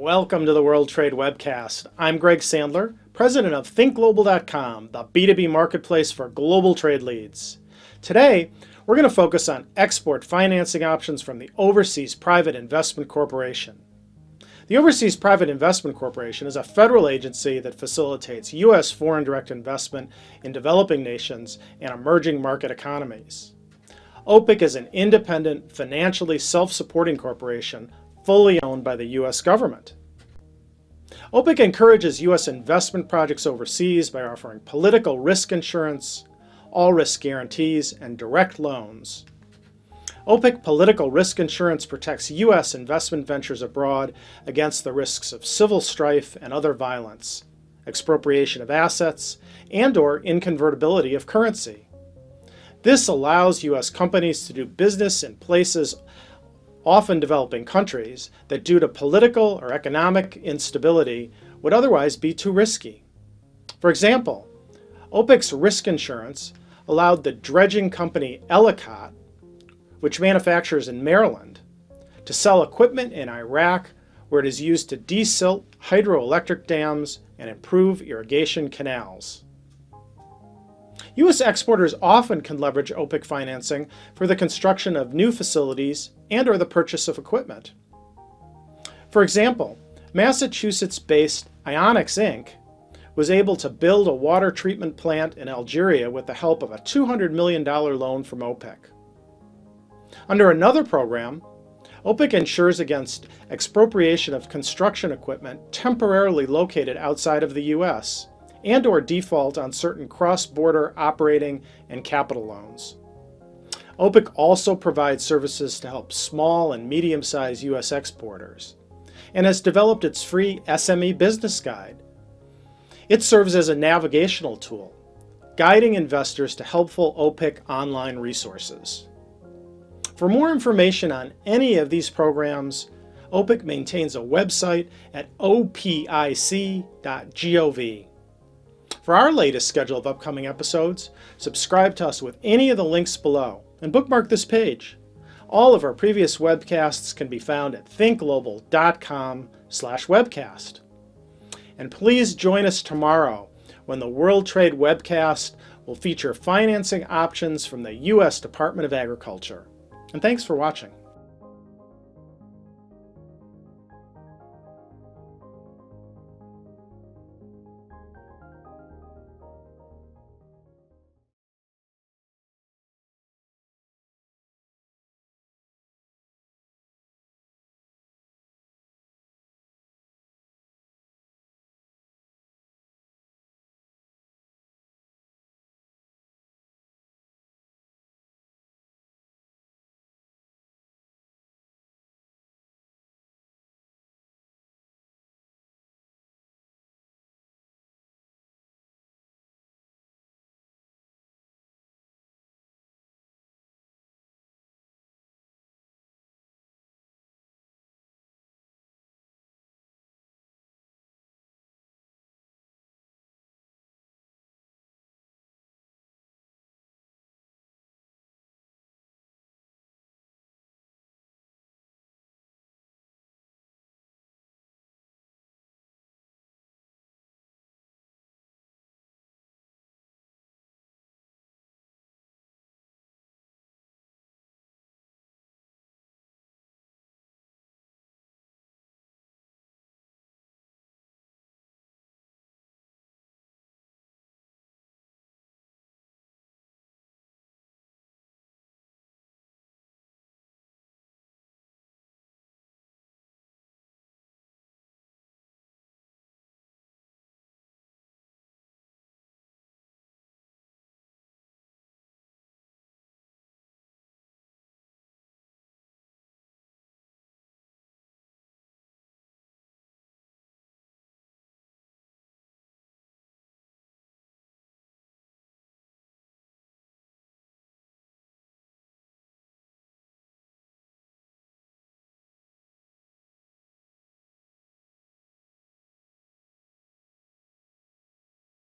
Welcome to the World Trade Webcast. I'm Greg Sandler, president of ThinkGlobal.com, the B2B marketplace for global trade leads. Today, we're going to focus on export financing options from the Overseas Private Investment Corporation. The Overseas Private Investment Corporation is a federal agency that facilitates U.S. foreign direct investment in developing nations and emerging market economies. OPIC is an independent, financially self supporting corporation fully owned by the U.S. government. OPIC encourages U.S. investment projects overseas by offering political risk insurance, all risk guarantees, and direct loans. OPIC political risk insurance protects U.S. investment ventures abroad against the risks of civil strife and other violence, expropriation of assets, and or inconvertibility of currency. This allows U.S. companies to do business in places often developing countries, that due to political or economic instability would otherwise be too risky. For example, OPIC's risk insurance allowed the dredging company Ellicott, which manufactures in Maryland, to sell equipment in Iraq where it is used to desilt hydroelectric dams and improve irrigation canals. U.S. exporters often can leverage OPIC financing for the construction of new facilities and or the purchase of equipment. For example, Massachusetts-based Ionics Inc. was able to build a water treatment plant in Algeria with the help of a $200 million loan from OPIC. Under another program, OPIC insures against expropriation of construction equipment temporarily located outside of the U.S and or default on certain cross-border operating and capital loans. OPIC also provides services to help small and medium-sized U.S. exporters and has developed its free SME business guide. It serves as a navigational tool, guiding investors to helpful OPIC online resources. For more information on any of these programs, OPIC maintains a website at opic.gov. For our latest schedule of upcoming episodes, subscribe to us with any of the links below and bookmark this page. All of our previous webcasts can be found at thinkglobal.com/webcast. And please join us tomorrow when the World Trade webcast will feature financing options from the US Department of Agriculture. And thanks for watching.